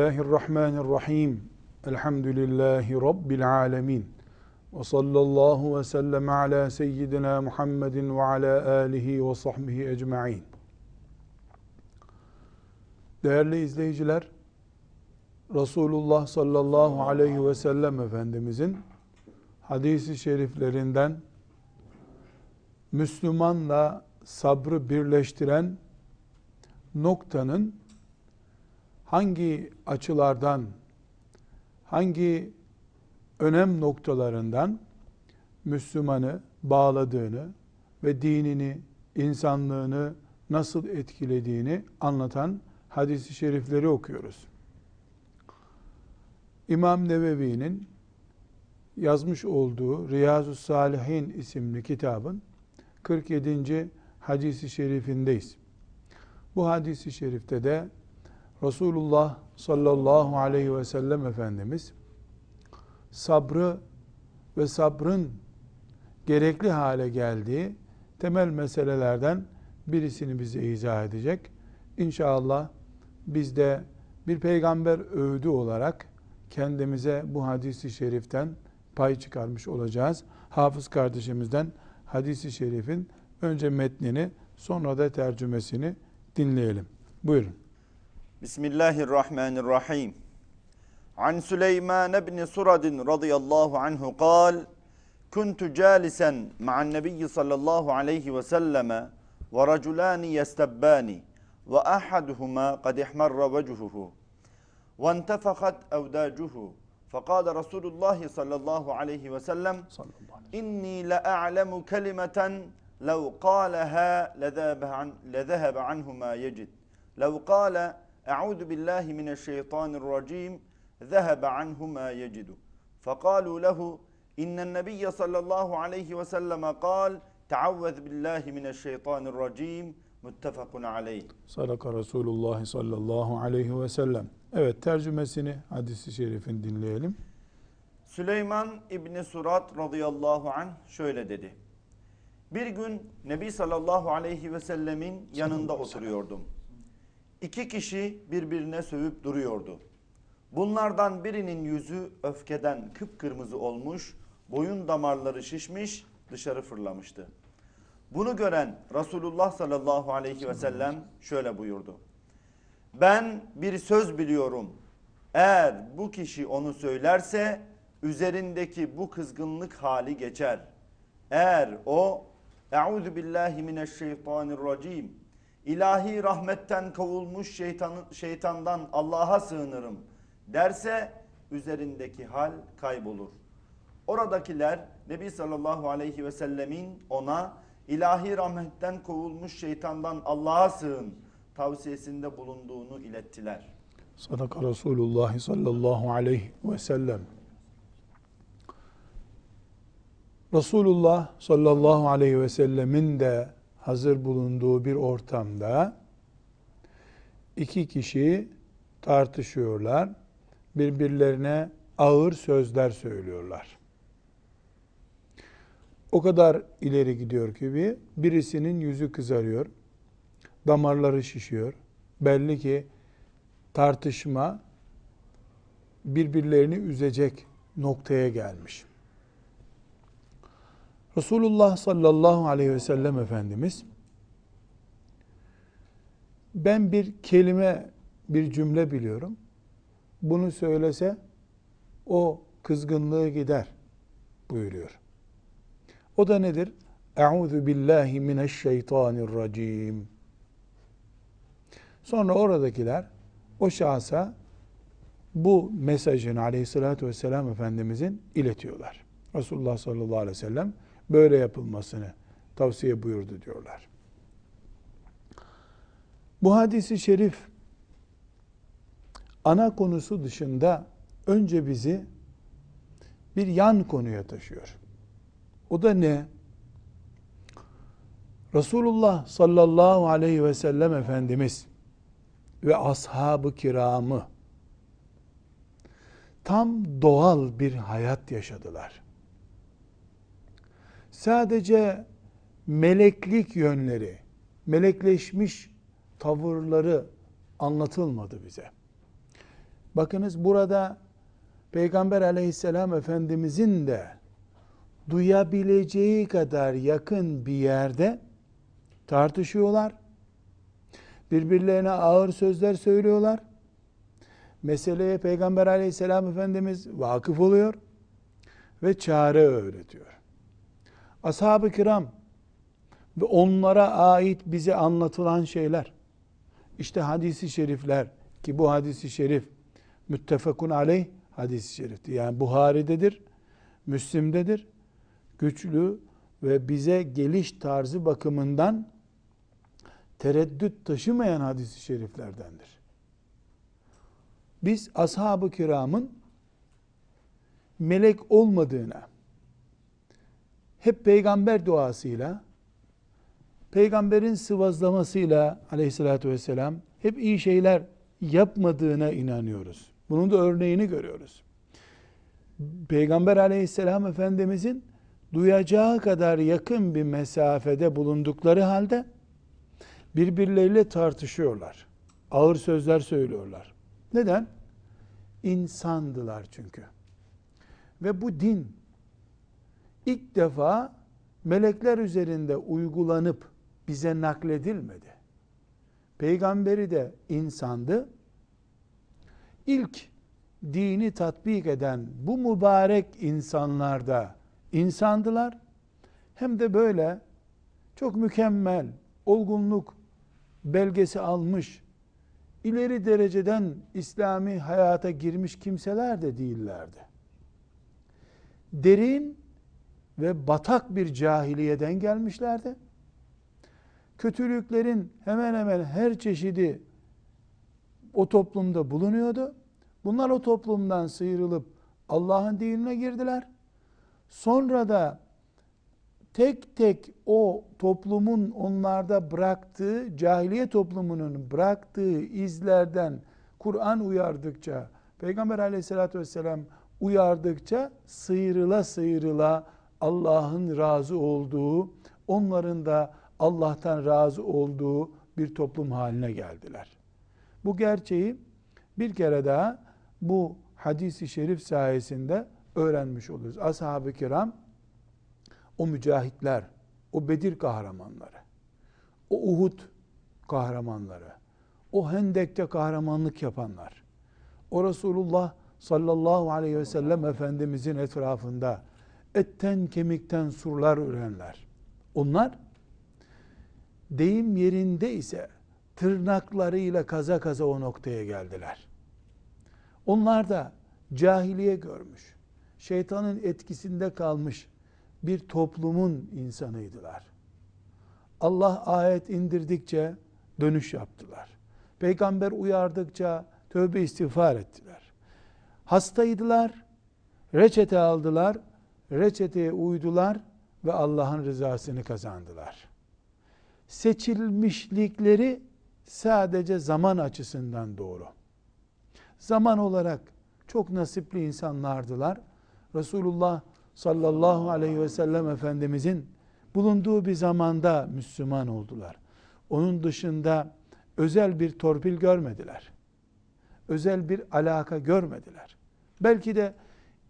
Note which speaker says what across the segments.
Speaker 1: Bismillahirrahmanirrahim. Elhamdülillahi Rabbil alemin. Ve sallallahu ve sellem ala seyyidina Muhammedin ve ala alihi ve sahbihi ecma'in. Değerli izleyiciler, Resulullah sallallahu aleyhi ve sellem Efendimizin hadisi şeriflerinden Müslümanla sabrı birleştiren noktanın hangi açılardan, hangi önem noktalarından Müslümanı bağladığını ve dinini, insanlığını nasıl etkilediğini anlatan hadisi şerifleri okuyoruz. İmam Nevevi'nin yazmış olduğu Riyazu Salihin isimli kitabın 47. hadisi şerifindeyiz. Bu hadisi şerifte de Resulullah sallallahu aleyhi ve sellem Efendimiz sabrı ve sabrın gerekli hale geldiği temel meselelerden birisini bize izah edecek. İnşallah biz de bir peygamber öğüdü olarak kendimize bu hadisi şeriften pay çıkarmış olacağız. Hafız kardeşimizden hadisi şerifin önce metnini sonra da tercümesini dinleyelim. Buyurun.
Speaker 2: Bismillahirrahmanirrahim. An Süleyman bin Surad radıyallahu anhu قال كنت جالسا مع النبي صلى الله عليه وسلم ورجلان يستبان وأحدهما قد احمر وجهه وانتفخت أوداجه فقال رسول الله صلى الله عليه وسلم إني لأعلم كلمة لو قالها لذهب, عن لذهب عنه ما يجد لو قال Euzu billahi mineşşeytanirracim. Zehebe anhu ma yecidu. Fekalu lehu innen nebiyye sallallahu aleyhi ve selleme kal Teavvez billahi mineşşeytanirracim. Muttefakun aleyh.
Speaker 1: Sadaka Resulullah sallallahu aleyhi ve sellem. Evet tercümesini hadisi şerifin dinleyelim.
Speaker 2: Süleyman İbni Surat radıyallahu anh şöyle dedi. Bir gün Nebi sallallahu aleyhi ve sellemin yanında oturuyordum. İki kişi birbirine sövüp duruyordu. Bunlardan birinin yüzü öfkeden kıpkırmızı olmuş, boyun damarları şişmiş, dışarı fırlamıştı. Bunu gören Resulullah sallallahu aleyhi ve sellem şöyle buyurdu. Ben bir söz biliyorum. Eğer bu kişi onu söylerse üzerindeki bu kızgınlık hali geçer. Eğer o Euzu billahi mineşşeytanirracim ilahi rahmetten kovulmuş şeytan, şeytandan Allah'a sığınırım derse üzerindeki hal kaybolur. Oradakiler Nebi sallallahu aleyhi ve sellemin ona ilahi rahmetten kovulmuş şeytandan Allah'a sığın tavsiyesinde bulunduğunu ilettiler.
Speaker 1: Sadaka Resulullah sallallahu aleyhi ve sellem. Resulullah sallallahu aleyhi ve sellemin de hazır bulunduğu bir ortamda iki kişi tartışıyorlar. Birbirlerine ağır sözler söylüyorlar. O kadar ileri gidiyor ki bir, birisinin yüzü kızarıyor, damarları şişiyor. Belli ki tartışma birbirlerini üzecek noktaya gelmiş. Resulullah sallallahu aleyhi ve sellem Efendimiz ben bir kelime, bir cümle biliyorum. Bunu söylese o kızgınlığı gider buyuruyor. O da nedir? Euzu billahi mineşşeytanirracim. Sonra oradakiler o şahsa bu mesajını aleyhissalatü vesselam Efendimizin iletiyorlar. Resulullah sallallahu aleyhi ve sellem böyle yapılmasını tavsiye buyurdu diyorlar. Bu hadisi şerif ana konusu dışında önce bizi bir yan konuya taşıyor. O da ne? Resulullah sallallahu aleyhi ve sellem Efendimiz ve ashab-ı kiramı tam doğal bir hayat yaşadılar. Sadece meleklik yönleri, melekleşmiş tavırları anlatılmadı bize. Bakınız burada Peygamber aleyhisselam efendimizin de duyabileceği kadar yakın bir yerde tartışıyorlar. Birbirlerine ağır sözler söylüyorlar. Meseleye Peygamber aleyhisselam efendimiz vakıf oluyor ve çare öğretiyor. Ashab-ı kiram ve onlara ait bize anlatılan şeyler, işte hadisi şerifler ki bu hadisi şerif müttefakun aleyh hadisi şerifti. Yani Buhari'dedir, Müslim'dedir. Güçlü ve bize geliş tarzı bakımından tereddüt taşımayan hadisi şeriflerdendir. Biz ashab-ı kiramın melek olmadığına, hep peygamber duasıyla, peygamberin sıvazlamasıyla aleyhissalatü vesselam hep iyi şeyler yapmadığına inanıyoruz. Bunun da örneğini görüyoruz. Peygamber aleyhisselam efendimizin duyacağı kadar yakın bir mesafede bulundukları halde birbirleriyle tartışıyorlar. Ağır sözler söylüyorlar. Neden? İnsandılar çünkü. Ve bu din ilk defa melekler üzerinde uygulanıp bize nakledilmedi. Peygamberi de insandı. İlk dini tatbik eden bu mübarek insanlar da insandılar. Hem de böyle çok mükemmel, olgunluk belgesi almış, ileri dereceden İslami hayata girmiş kimseler de değillerdi. Derin ve batak bir cahiliyeden gelmişlerdi. Kötülüklerin hemen hemen her çeşidi o toplumda bulunuyordu. Bunlar o toplumdan sıyrılıp Allah'ın dinine girdiler. Sonra da tek tek o toplumun onlarda bıraktığı, cahiliye toplumunun bıraktığı izlerden Kur'an uyardıkça, Peygamber aleyhissalatü vesselam uyardıkça sıyrıla sıyrıla Allah'ın razı olduğu, onların da Allah'tan razı olduğu bir toplum haline geldiler. Bu gerçeği bir kere daha bu hadisi şerif sayesinde öğrenmiş oluruz. Ashab-ı kiram o mücahitler, o Bedir kahramanları, o Uhud kahramanları, o Hendek'te kahramanlık yapanlar, o Resulullah sallallahu aleyhi ve sellem Efendimizin etrafında etten kemikten surlar örenler. Onlar deyim yerinde ise tırnaklarıyla kaza kaza o noktaya geldiler. Onlar da cahiliye görmüş, şeytanın etkisinde kalmış bir toplumun insanıydılar. Allah ayet indirdikçe dönüş yaptılar. Peygamber uyardıkça tövbe istiğfar ettiler. Hastaydılar, reçete aldılar, reçeteye uydular ve Allah'ın rızasını kazandılar. Seçilmişlikleri sadece zaman açısından doğru. Zaman olarak çok nasipli insanlardılar. Resulullah sallallahu aleyhi ve sellem Efendimizin bulunduğu bir zamanda Müslüman oldular. Onun dışında özel bir torpil görmediler. Özel bir alaka görmediler. Belki de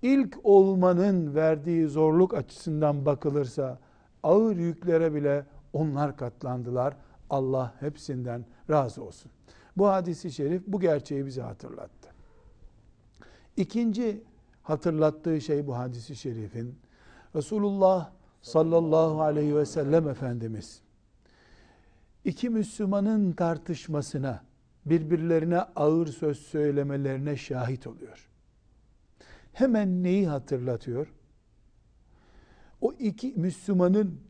Speaker 1: ilk olmanın verdiği zorluk açısından bakılırsa ağır yüklere bile onlar katlandılar. Allah hepsinden razı olsun. Bu hadisi şerif bu gerçeği bize hatırlattı. İkinci hatırlattığı şey bu hadisi şerifin Resulullah sallallahu aleyhi ve sellem Efendimiz iki Müslümanın tartışmasına birbirlerine ağır söz söylemelerine şahit oluyor. Hemen neyi hatırlatıyor? O iki Müslümanın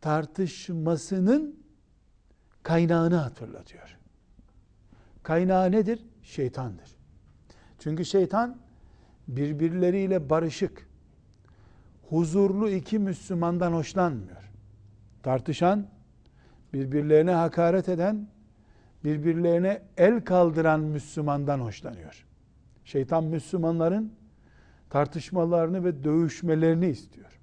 Speaker 1: tartışmasının kaynağını hatırlatıyor. Kaynağı nedir? Şeytandır. Çünkü şeytan birbirleriyle barışık, huzurlu iki Müslümandan hoşlanmıyor. Tartışan, birbirlerine hakaret eden, birbirlerine el kaldıran Müslümandan hoşlanıyor. Şeytan Müslümanların tartışmalarını ve dövüşmelerini istiyor.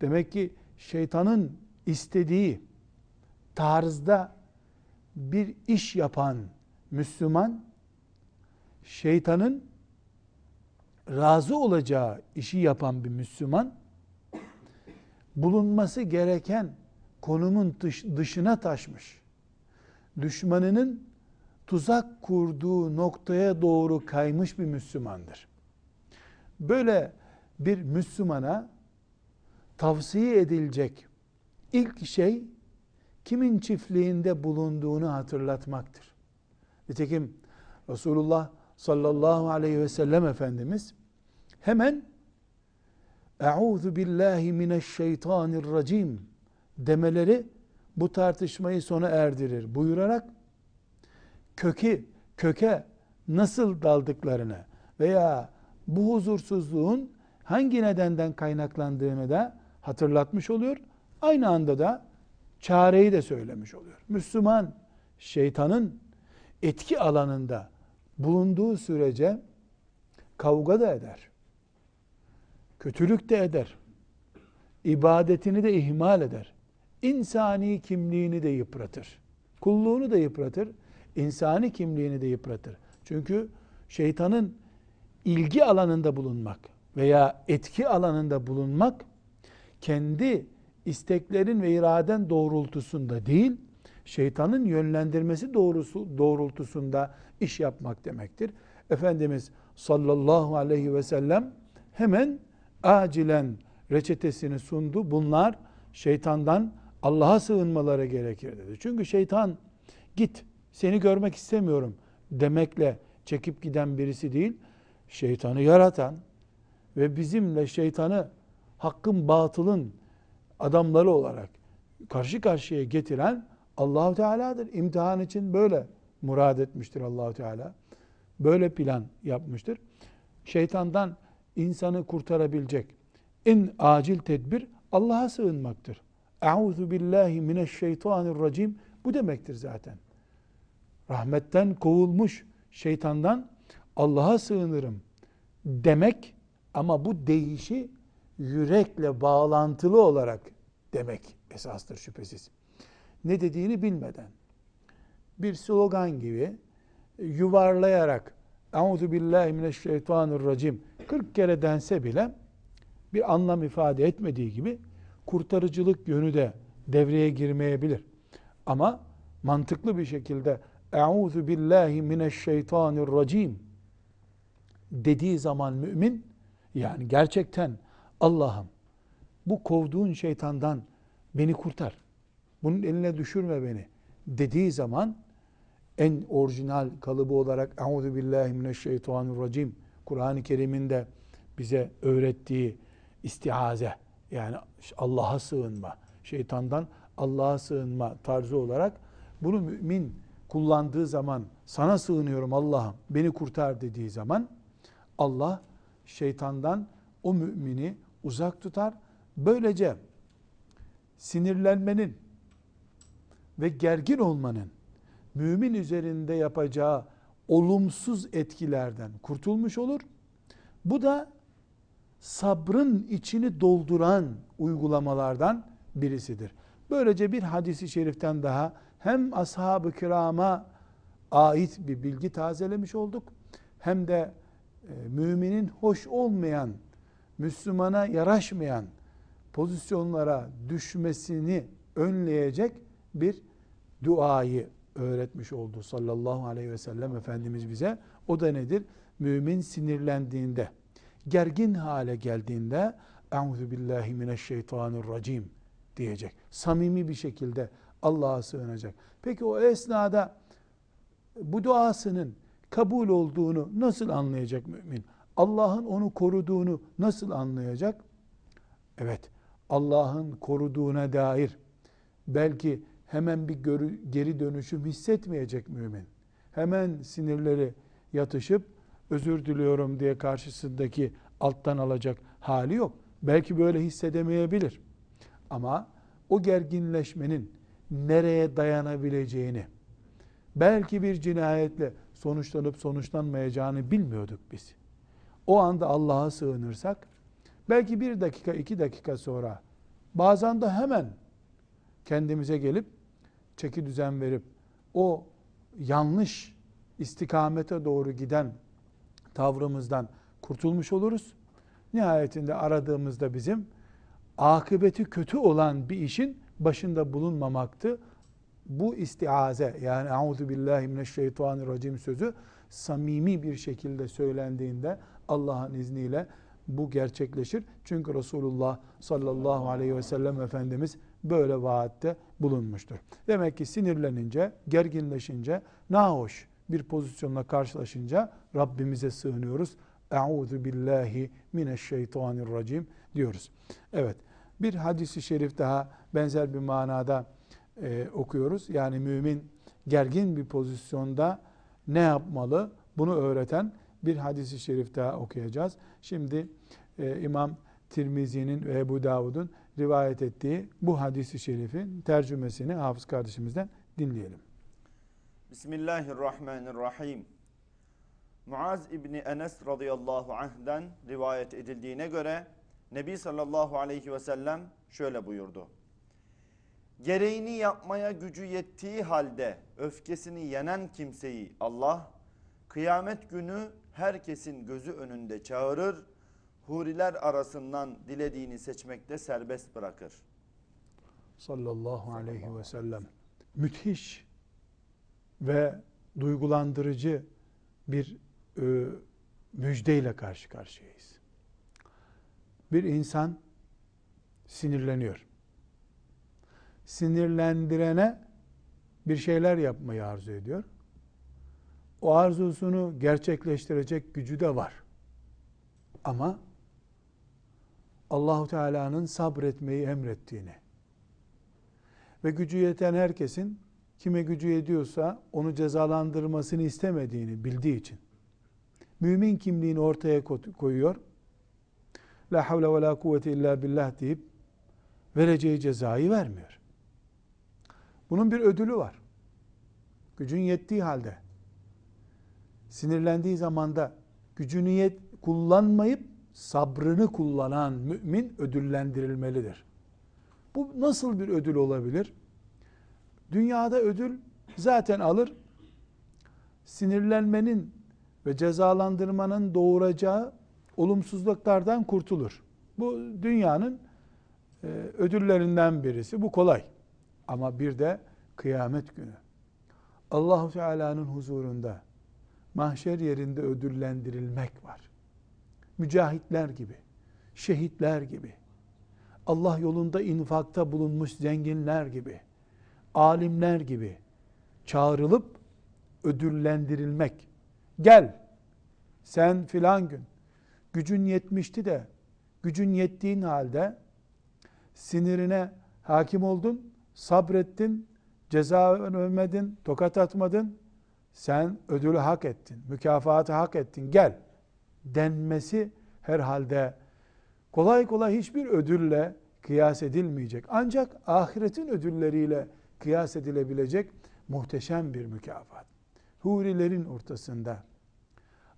Speaker 1: Demek ki şeytanın istediği tarzda bir iş yapan Müslüman şeytanın razı olacağı işi yapan bir Müslüman bulunması gereken konumun dış, dışına taşmış. Düşmanının tuzak kurduğu noktaya doğru kaymış bir Müslümandır. Böyle bir Müslümana tavsiye edilecek ilk şey kimin çiftliğinde bulunduğunu hatırlatmaktır. Nitekim Resulullah sallallahu aleyhi ve sellem Efendimiz hemen Euzu billahi mineşşeytanirracim demeleri bu tartışmayı sona erdirir buyurarak kökü köke nasıl daldıklarını veya bu huzursuzluğun hangi nedenden kaynaklandığını da hatırlatmış oluyor. Aynı anda da çareyi de söylemiş oluyor. Müslüman şeytanın etki alanında bulunduğu sürece kavga da eder. Kötülük de eder. ibadetini de ihmal eder. İnsani kimliğini de yıpratır. Kulluğunu da yıpratır. insani kimliğini de yıpratır. Çünkü şeytanın ilgi alanında bulunmak veya etki alanında bulunmak kendi isteklerin ve iraden doğrultusunda değil, şeytanın yönlendirmesi doğrusu doğrultusunda iş yapmak demektir. Efendimiz sallallahu aleyhi ve sellem hemen acilen reçetesini sundu. Bunlar şeytandan Allah'a sığınmaları gerekir dedi. Çünkü şeytan git seni görmek istemiyorum demekle çekip giden birisi değil. Şeytanı yaratan ve bizimle şeytanı hakkın batılın adamları olarak karşı karşıya getiren Allahu Teala'dır. İmtihan için böyle murad etmiştir Allahu Teala. Böyle plan yapmıştır. Şeytandan insanı kurtarabilecek en acil tedbir Allah'a sığınmaktır. Euzu billahi mineşşeytanirracim bu demektir zaten. Rahmetten kovulmuş şeytandan Allah'a sığınırım demek ama bu deyişi yürekle bağlantılı olarak demek esastır şüphesiz. Ne dediğini bilmeden bir slogan gibi yuvarlayarak Euzu billahi mineşşeytanirracim 40 kere dense bile bir anlam ifade etmediği gibi kurtarıcılık yönü de devreye girmeyebilir. Ama mantıklı bir şekilde Euzu billahi mineşşeytanirracim dediği zaman mümin yani gerçekten Allah'ım bu kovduğun şeytandan beni kurtar. Bunun eline düşürme beni dediği zaman en orijinal kalıbı olarak Euzu billahi mineşşeytanirracim Kur'an-ı Kerim'in de bize öğrettiği istiaze yani Allah'a sığınma, şeytandan Allah'a sığınma tarzı olarak bunu mümin kullandığı zaman sana sığınıyorum Allah'ım beni kurtar dediği zaman Allah şeytandan o mümini uzak tutar. Böylece sinirlenmenin ve gergin olmanın mümin üzerinde yapacağı olumsuz etkilerden kurtulmuş olur. Bu da sabrın içini dolduran uygulamalardan birisidir. Böylece bir hadisi şeriften daha hem ashab-ı kirama ait bir bilgi tazelemiş olduk hem de müminin hoş olmayan, Müslümana yaraşmayan pozisyonlara düşmesini önleyecek bir duayı öğretmiş oldu sallallahu aleyhi ve sellem Efendimiz bize. O da nedir? Mümin sinirlendiğinde, gergin hale geldiğinde Euzu billahi mineşşeytanirracim diyecek. Samimi bir şekilde Allah'a sığınacak. Peki o esnada bu duasının kabul olduğunu nasıl anlayacak mümin? Allah'ın onu koruduğunu nasıl anlayacak? Evet, Allah'ın koruduğuna dair belki hemen bir geri dönüşüm hissetmeyecek mümin. Hemen sinirleri yatışıp özür diliyorum diye karşısındaki alttan alacak hali yok. Belki böyle hissedemeyebilir. Ama o gerginleşmenin nereye dayanabileceğini, belki bir cinayetle sonuçlanıp sonuçlanmayacağını bilmiyorduk biz. O anda Allah'a sığınırsak, belki bir dakika, iki dakika sonra, bazen de hemen kendimize gelip, çeki düzen verip, o yanlış istikamete doğru giden tavrımızdan kurtulmuş oluruz. Nihayetinde aradığımızda bizim akıbeti kötü olan bir işin başında bulunmamaktı. Bu istiaze yani Euzu billahi mineşşeytanirracim sözü samimi bir şekilde söylendiğinde Allah'ın izniyle bu gerçekleşir. Çünkü Resulullah sallallahu aleyhi ve sellem Efendimiz böyle vaatte bulunmuştur. Demek ki sinirlenince, gerginleşince, nahoş bir pozisyonla karşılaşınca Rabbimize sığınıyoruz. Euzu billahi mineşşeytanirracim diyoruz. Evet. Bir hadisi şerif daha benzer bir manada e, okuyoruz. Yani mümin gergin bir pozisyonda ne yapmalı? Bunu öğreten bir hadisi şerif daha okuyacağız. Şimdi e, İmam Tirmizi'nin ve Ebu Davud'un rivayet ettiği bu hadisi şerifin tercümesini hafız kardeşimizden dinleyelim.
Speaker 2: Bismillahirrahmanirrahim. Muaz İbni Enes radıyallahu anh'den rivayet edildiğine göre Nebi sallallahu aleyhi ve sellem şöyle buyurdu. Gereğini yapmaya gücü yettiği halde öfkesini yenen kimseyi Allah kıyamet günü herkesin gözü önünde çağırır, huriler arasından dilediğini seçmekte serbest bırakır.
Speaker 1: Sallallahu aleyhi ve sellem. Müthiş ve duygulandırıcı bir e, müjdeyle karşı karşıyayız. Bir insan sinirleniyor. Sinirlendirene bir şeyler yapmayı arzu ediyor. O arzusunu gerçekleştirecek gücü de var. Ama Allahu Teala'nın sabretmeyi emrettiğini ve gücü yeten herkesin kime gücü yetiyorsa onu cezalandırmasını istemediğini bildiği için mümin kimliğini ortaya koyuyor. La havle ve la kuvvete illa billah deyip vereceği cezayı vermiyor. Bunun bir ödülü var. Gücün yettiği halde sinirlendiği zamanda gücünü yet, kullanmayıp sabrını kullanan mümin ödüllendirilmelidir. Bu nasıl bir ödül olabilir? Dünyada ödül zaten alır. Sinirlenmenin ve cezalandırmanın doğuracağı olumsuzluklardan kurtulur. Bu dünyanın e, ödüllerinden birisi. Bu kolay. Ama bir de kıyamet günü. Allahu Teala'nın huzurunda mahşer yerinde ödüllendirilmek var. Mücahitler gibi, şehitler gibi, Allah yolunda infakta bulunmuş zenginler gibi, alimler gibi çağrılıp ödüllendirilmek. Gel, sen filan gün gücün yetmişti de gücün yettiğin halde sinirine hakim oldun, sabrettin, ceza vermedin, tokat atmadın. Sen ödülü hak ettin, mükafatı hak ettin. Gel denmesi herhalde kolay kolay hiçbir ödülle kıyas edilmeyecek. Ancak ahiretin ödülleriyle kıyas edilebilecek muhteşem bir mükafat. Hurilerin ortasında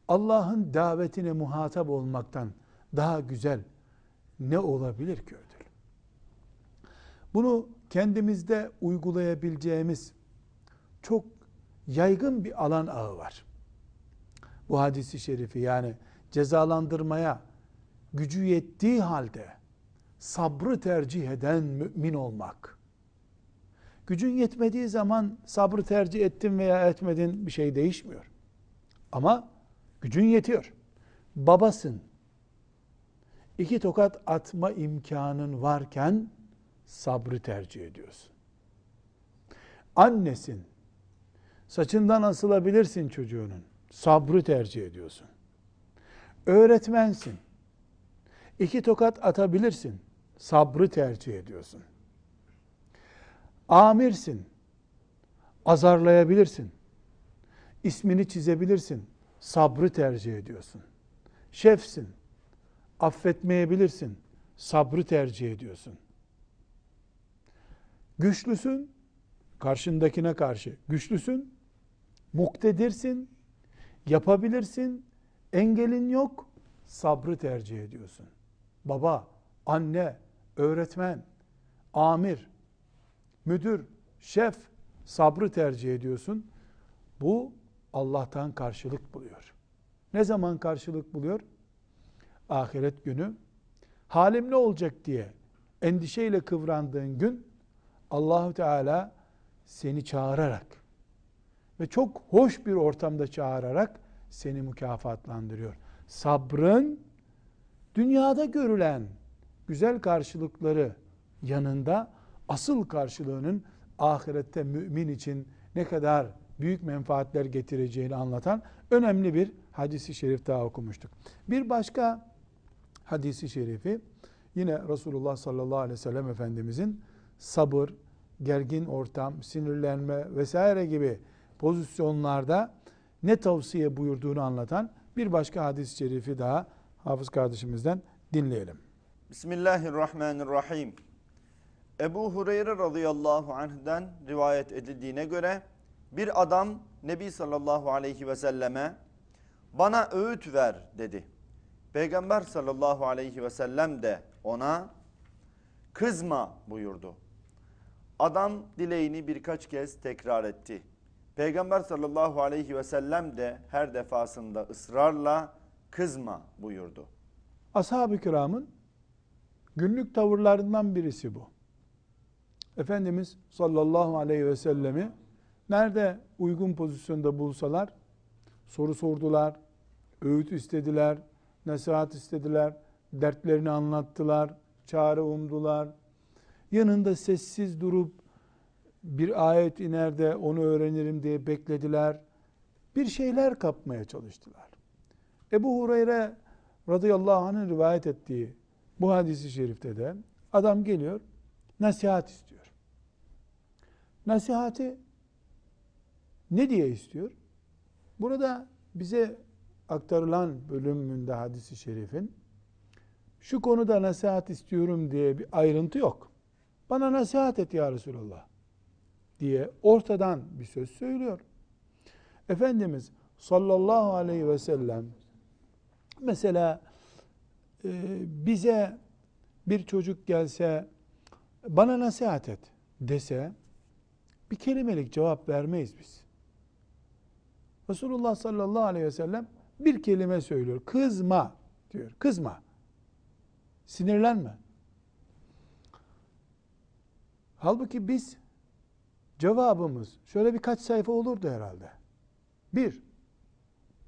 Speaker 1: Allah'ın davetine muhatap olmaktan daha güzel ne olabilir ki ödül? Bunu kendimizde uygulayabileceğimiz çok yaygın bir alan ağı var. Bu hadisi şerifi yani cezalandırmaya gücü yettiği halde sabrı tercih eden mümin olmak. Gücün yetmediği zaman sabrı tercih ettin veya etmedin bir şey değişmiyor. Ama gücün yetiyor. Babasın. İki tokat atma imkanın varken sabrı tercih ediyorsun. Annesin. Saçından asılabilirsin çocuğunun. Sabrı tercih ediyorsun. Öğretmensin. İki tokat atabilirsin. Sabrı tercih ediyorsun. Amirsin. Azarlayabilirsin. İsmini çizebilirsin. Sabrı tercih ediyorsun. Şefsin. Affetmeyebilirsin. Sabrı tercih ediyorsun. Güçlüsün. Karşındakine karşı güçlüsün. Muktedirsin. Yapabilirsin. Engelin yok. Sabrı tercih ediyorsun. Baba, anne, öğretmen, amir, müdür, şef sabrı tercih ediyorsun. Bu Allah'tan karşılık buluyor. Ne zaman karşılık buluyor? Ahiret günü. Halim ne olacak diye endişeyle kıvrandığın gün Allahu Teala seni çağırarak ve çok hoş bir ortamda çağırarak seni mükafatlandırıyor. Sabrın dünyada görülen güzel karşılıkları yanında asıl karşılığının ahirette mümin için ne kadar büyük menfaatler getireceğini anlatan önemli bir hadisi şerif daha okumuştuk. Bir başka hadisi şerifi yine Resulullah sallallahu aleyhi ve sellem Efendimizin sabır, gergin ortam, sinirlenme vesaire gibi pozisyonlarda ne tavsiye buyurduğunu anlatan bir başka hadis-i şerifi daha hafız kardeşimizden dinleyelim.
Speaker 2: Bismillahirrahmanirrahim. Ebu Hureyre radıyallahu anh'den rivayet edildiğine göre bir adam Nebi sallallahu aleyhi ve selleme bana öğüt ver dedi. Peygamber sallallahu aleyhi ve sellem de ona kızma buyurdu. Adam dileğini birkaç kez tekrar etti. Peygamber sallallahu aleyhi ve sellem de her defasında ısrarla kızma buyurdu.
Speaker 1: Ashab-ı kiramın günlük tavırlarından birisi bu. Efendimiz sallallahu aleyhi ve sellemi nerede uygun pozisyonda bulsalar soru sordular, öğüt istediler, nasihat istediler, dertlerini anlattılar, çare umdular. Yanında sessiz durup bir ayet iner de onu öğrenirim diye beklediler. Bir şeyler kapmaya çalıştılar. Ebu Hureyre radıyallahu anh'ın rivayet ettiği bu hadisi şerifte de adam geliyor, nasihat istiyor. Nasihati ne diye istiyor? Burada bize aktarılan bölümünde hadisi şerifin şu konuda nasihat istiyorum diye bir ayrıntı yok. Bana nasihat et ya Resulallah diye ortadan bir söz söylüyor. Efendimiz sallallahu aleyhi ve sellem mesela e, bize bir çocuk gelse bana nasihat et dese bir kelimelik cevap vermeyiz biz. Resulullah sallallahu aleyhi ve sellem bir kelime söylüyor. Kızma diyor. Kızma. Sinirlenme. Halbuki biz cevabımız şöyle birkaç sayfa olurdu herhalde. Bir,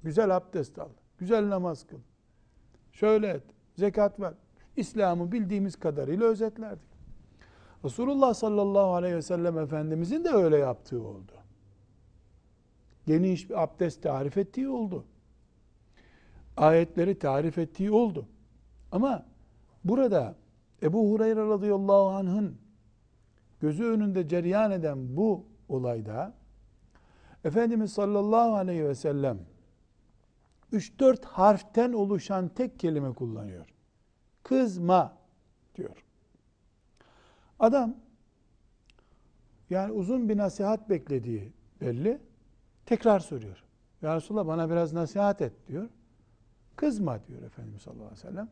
Speaker 1: güzel abdest al, güzel namaz kıl, şöyle et, zekat ver. İslam'ı bildiğimiz kadarıyla özetlerdik. Resulullah sallallahu aleyhi ve sellem Efendimizin de öyle yaptığı oldu. Geniş bir abdest tarif ettiği oldu. Ayetleri tarif ettiği oldu. Ama burada Ebu Hureyre radıyallahu anh'ın gözü önünde cereyan eden bu olayda Efendimiz sallallahu aleyhi ve sellem 3-4 harften oluşan tek kelime kullanıyor. Kızma diyor. Adam yani uzun bir nasihat beklediği belli. Tekrar soruyor. Ya Resulallah bana biraz nasihat et diyor. Kızma diyor Efendimiz sallallahu aleyhi ve sellem.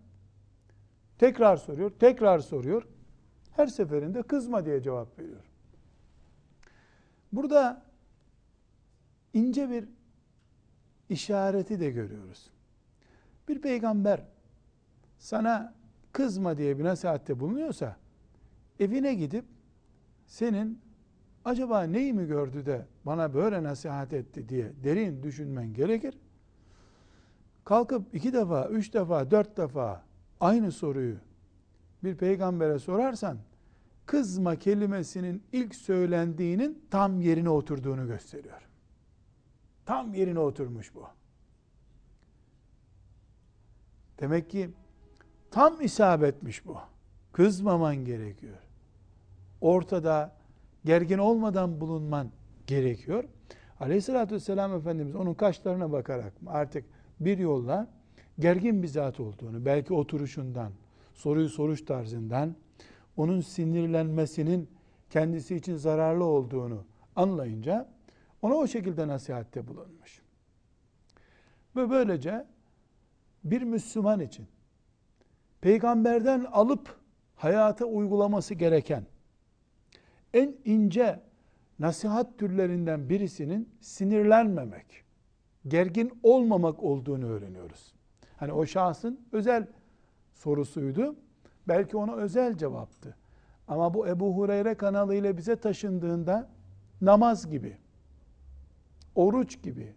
Speaker 1: Tekrar soruyor, tekrar soruyor. Her seferinde kızma diye cevap veriyor. Burada ince bir işareti de görüyoruz. Bir peygamber sana kızma diye bir nasihatte bulunuyorsa evine gidip senin acaba neyi mi gördü de bana böyle nasihat etti diye derin düşünmen gerekir. Kalkıp iki defa, üç defa, dört defa aynı soruyu bir peygambere sorarsan kızma kelimesinin ilk söylendiğinin tam yerine oturduğunu gösteriyor. Tam yerine oturmuş bu. Demek ki tam isabetmiş bu. Kızmaman gerekiyor. Ortada gergin olmadan bulunman gerekiyor. Aleyhissalatü vesselam Efendimiz onun kaşlarına bakarak artık bir yolla gergin bir zat olduğunu, belki oturuşundan, soruyu soruş tarzından, onun sinirlenmesinin kendisi için zararlı olduğunu anlayınca ona o şekilde nasihatte bulunmuş. Ve böylece bir Müslüman için peygamberden alıp hayata uygulaması gereken en ince nasihat türlerinden birisinin sinirlenmemek, gergin olmamak olduğunu öğreniyoruz. Hani o şahsın özel sorusuydu. Belki ona özel cevaptı. Ama bu Ebu Hureyre kanalıyla bize taşındığında namaz gibi, oruç gibi,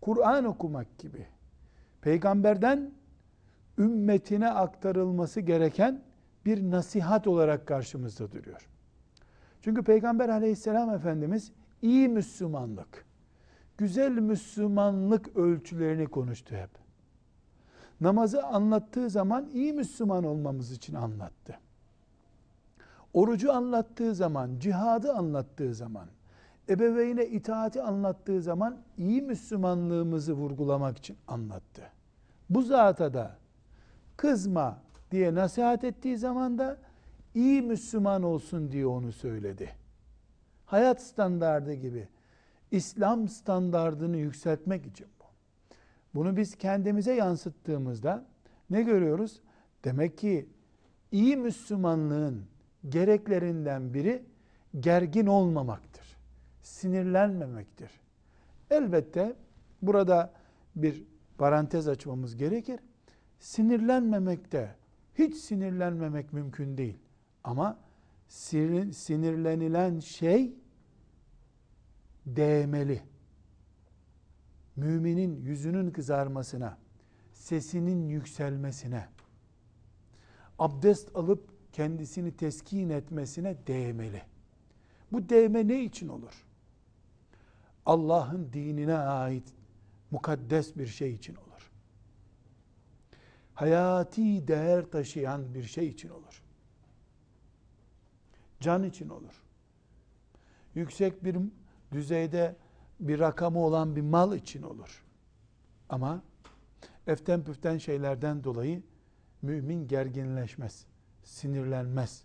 Speaker 1: Kur'an okumak gibi, peygamberden ümmetine aktarılması gereken bir nasihat olarak karşımızda duruyor. Çünkü Peygamber aleyhisselam Efendimiz iyi Müslümanlık, güzel Müslümanlık ölçülerini konuştu hep. Namazı anlattığı zaman iyi Müslüman olmamız için anlattı. Orucu anlattığı zaman, cihadı anlattığı zaman, ebeveyne itaati anlattığı zaman iyi Müslümanlığımızı vurgulamak için anlattı. Bu zata da kızma diye nasihat ettiği zaman da iyi Müslüman olsun diye onu söyledi. Hayat standardı gibi İslam standardını yükseltmek için. Bunu biz kendimize yansıttığımızda ne görüyoruz? Demek ki iyi Müslümanlığın gereklerinden biri gergin olmamaktır. Sinirlenmemektir. Elbette burada bir parantez açmamız gerekir. Sinirlenmemekte, hiç sinirlenmemek mümkün değil. Ama sinirlenilen şey değmeli. Müminin yüzünün kızarmasına, sesinin yükselmesine, abdest alıp kendisini teskin etmesine değmeli. Bu değme ne için olur? Allah'ın dinine ait mukaddes bir şey için olur. Hayati değer taşıyan bir şey için olur. Can için olur. Yüksek bir düzeyde bir rakamı olan bir mal için olur. Ama eften püften şeylerden dolayı mümin gerginleşmez, sinirlenmez,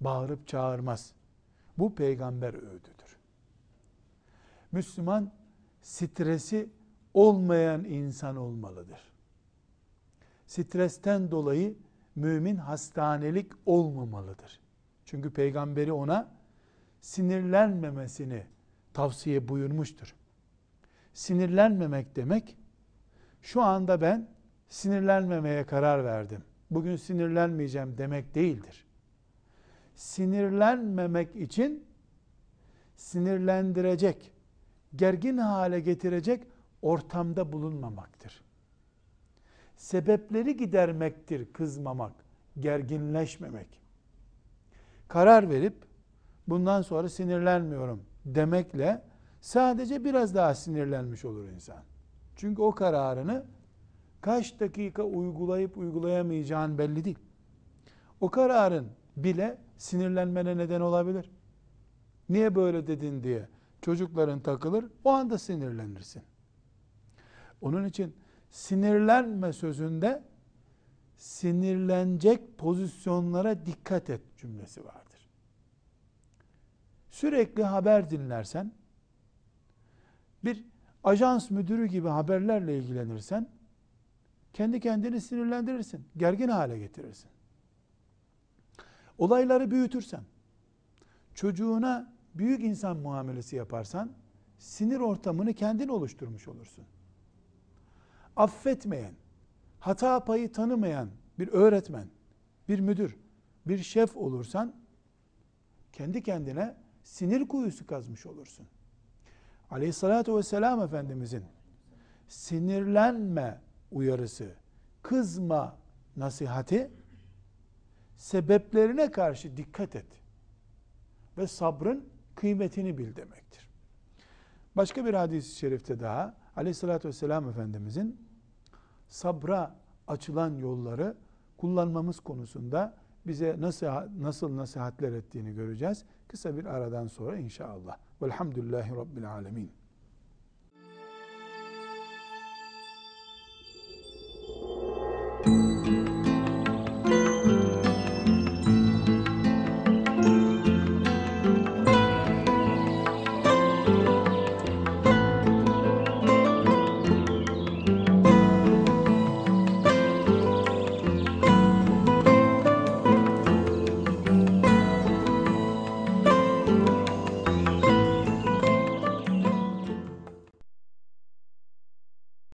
Speaker 1: bağırıp çağırmaz. Bu peygamber öğüdüdür. Müslüman stresi olmayan insan olmalıdır. Stresten dolayı mümin hastanelik olmamalıdır. Çünkü peygamberi ona sinirlenmemesini tavsiye buyurmuştur. Sinirlenmemek demek şu anda ben sinirlenmemeye karar verdim. Bugün sinirlenmeyeceğim demek değildir. Sinirlenmemek için sinirlendirecek, gergin hale getirecek ortamda bulunmamaktır. Sebepleri gidermektir kızmamak, gerginleşmemek. Karar verip bundan sonra sinirlenmiyorum demekle sadece biraz daha sinirlenmiş olur insan. Çünkü o kararını kaç dakika uygulayıp uygulayamayacağın belli değil. O kararın bile sinirlenmene neden olabilir. Niye böyle dedin diye çocukların takılır, o anda sinirlenirsin. Onun için sinirlenme sözünde sinirlenecek pozisyonlara dikkat et cümlesi vardır. Sürekli haber dinlersen, bir ajans müdürü gibi haberlerle ilgilenirsen, kendi kendini sinirlendirirsin, gergin hale getirirsin. Olayları büyütürsen, çocuğuna büyük insan muamelesi yaparsan, sinir ortamını kendin oluşturmuş olursun. Affetmeyen, hata payı tanımayan bir öğretmen, bir müdür, bir şef olursan, kendi kendine sinir kuyusu kazmış olursun. Aleyhissalatü vesselam Efendimizin sinirlenme uyarısı, kızma nasihati, sebeplerine karşı dikkat et ve sabrın kıymetini bil demektir. Başka bir hadis-i şerifte daha Aleyhissalatü vesselam Efendimizin sabra açılan yolları kullanmamız konusunda bize nasıl, nasıl nasihatler ettiğini göreceğiz. Kısa bir aradan sonra inşallah. Velhamdülillahi Rabbil Alemin.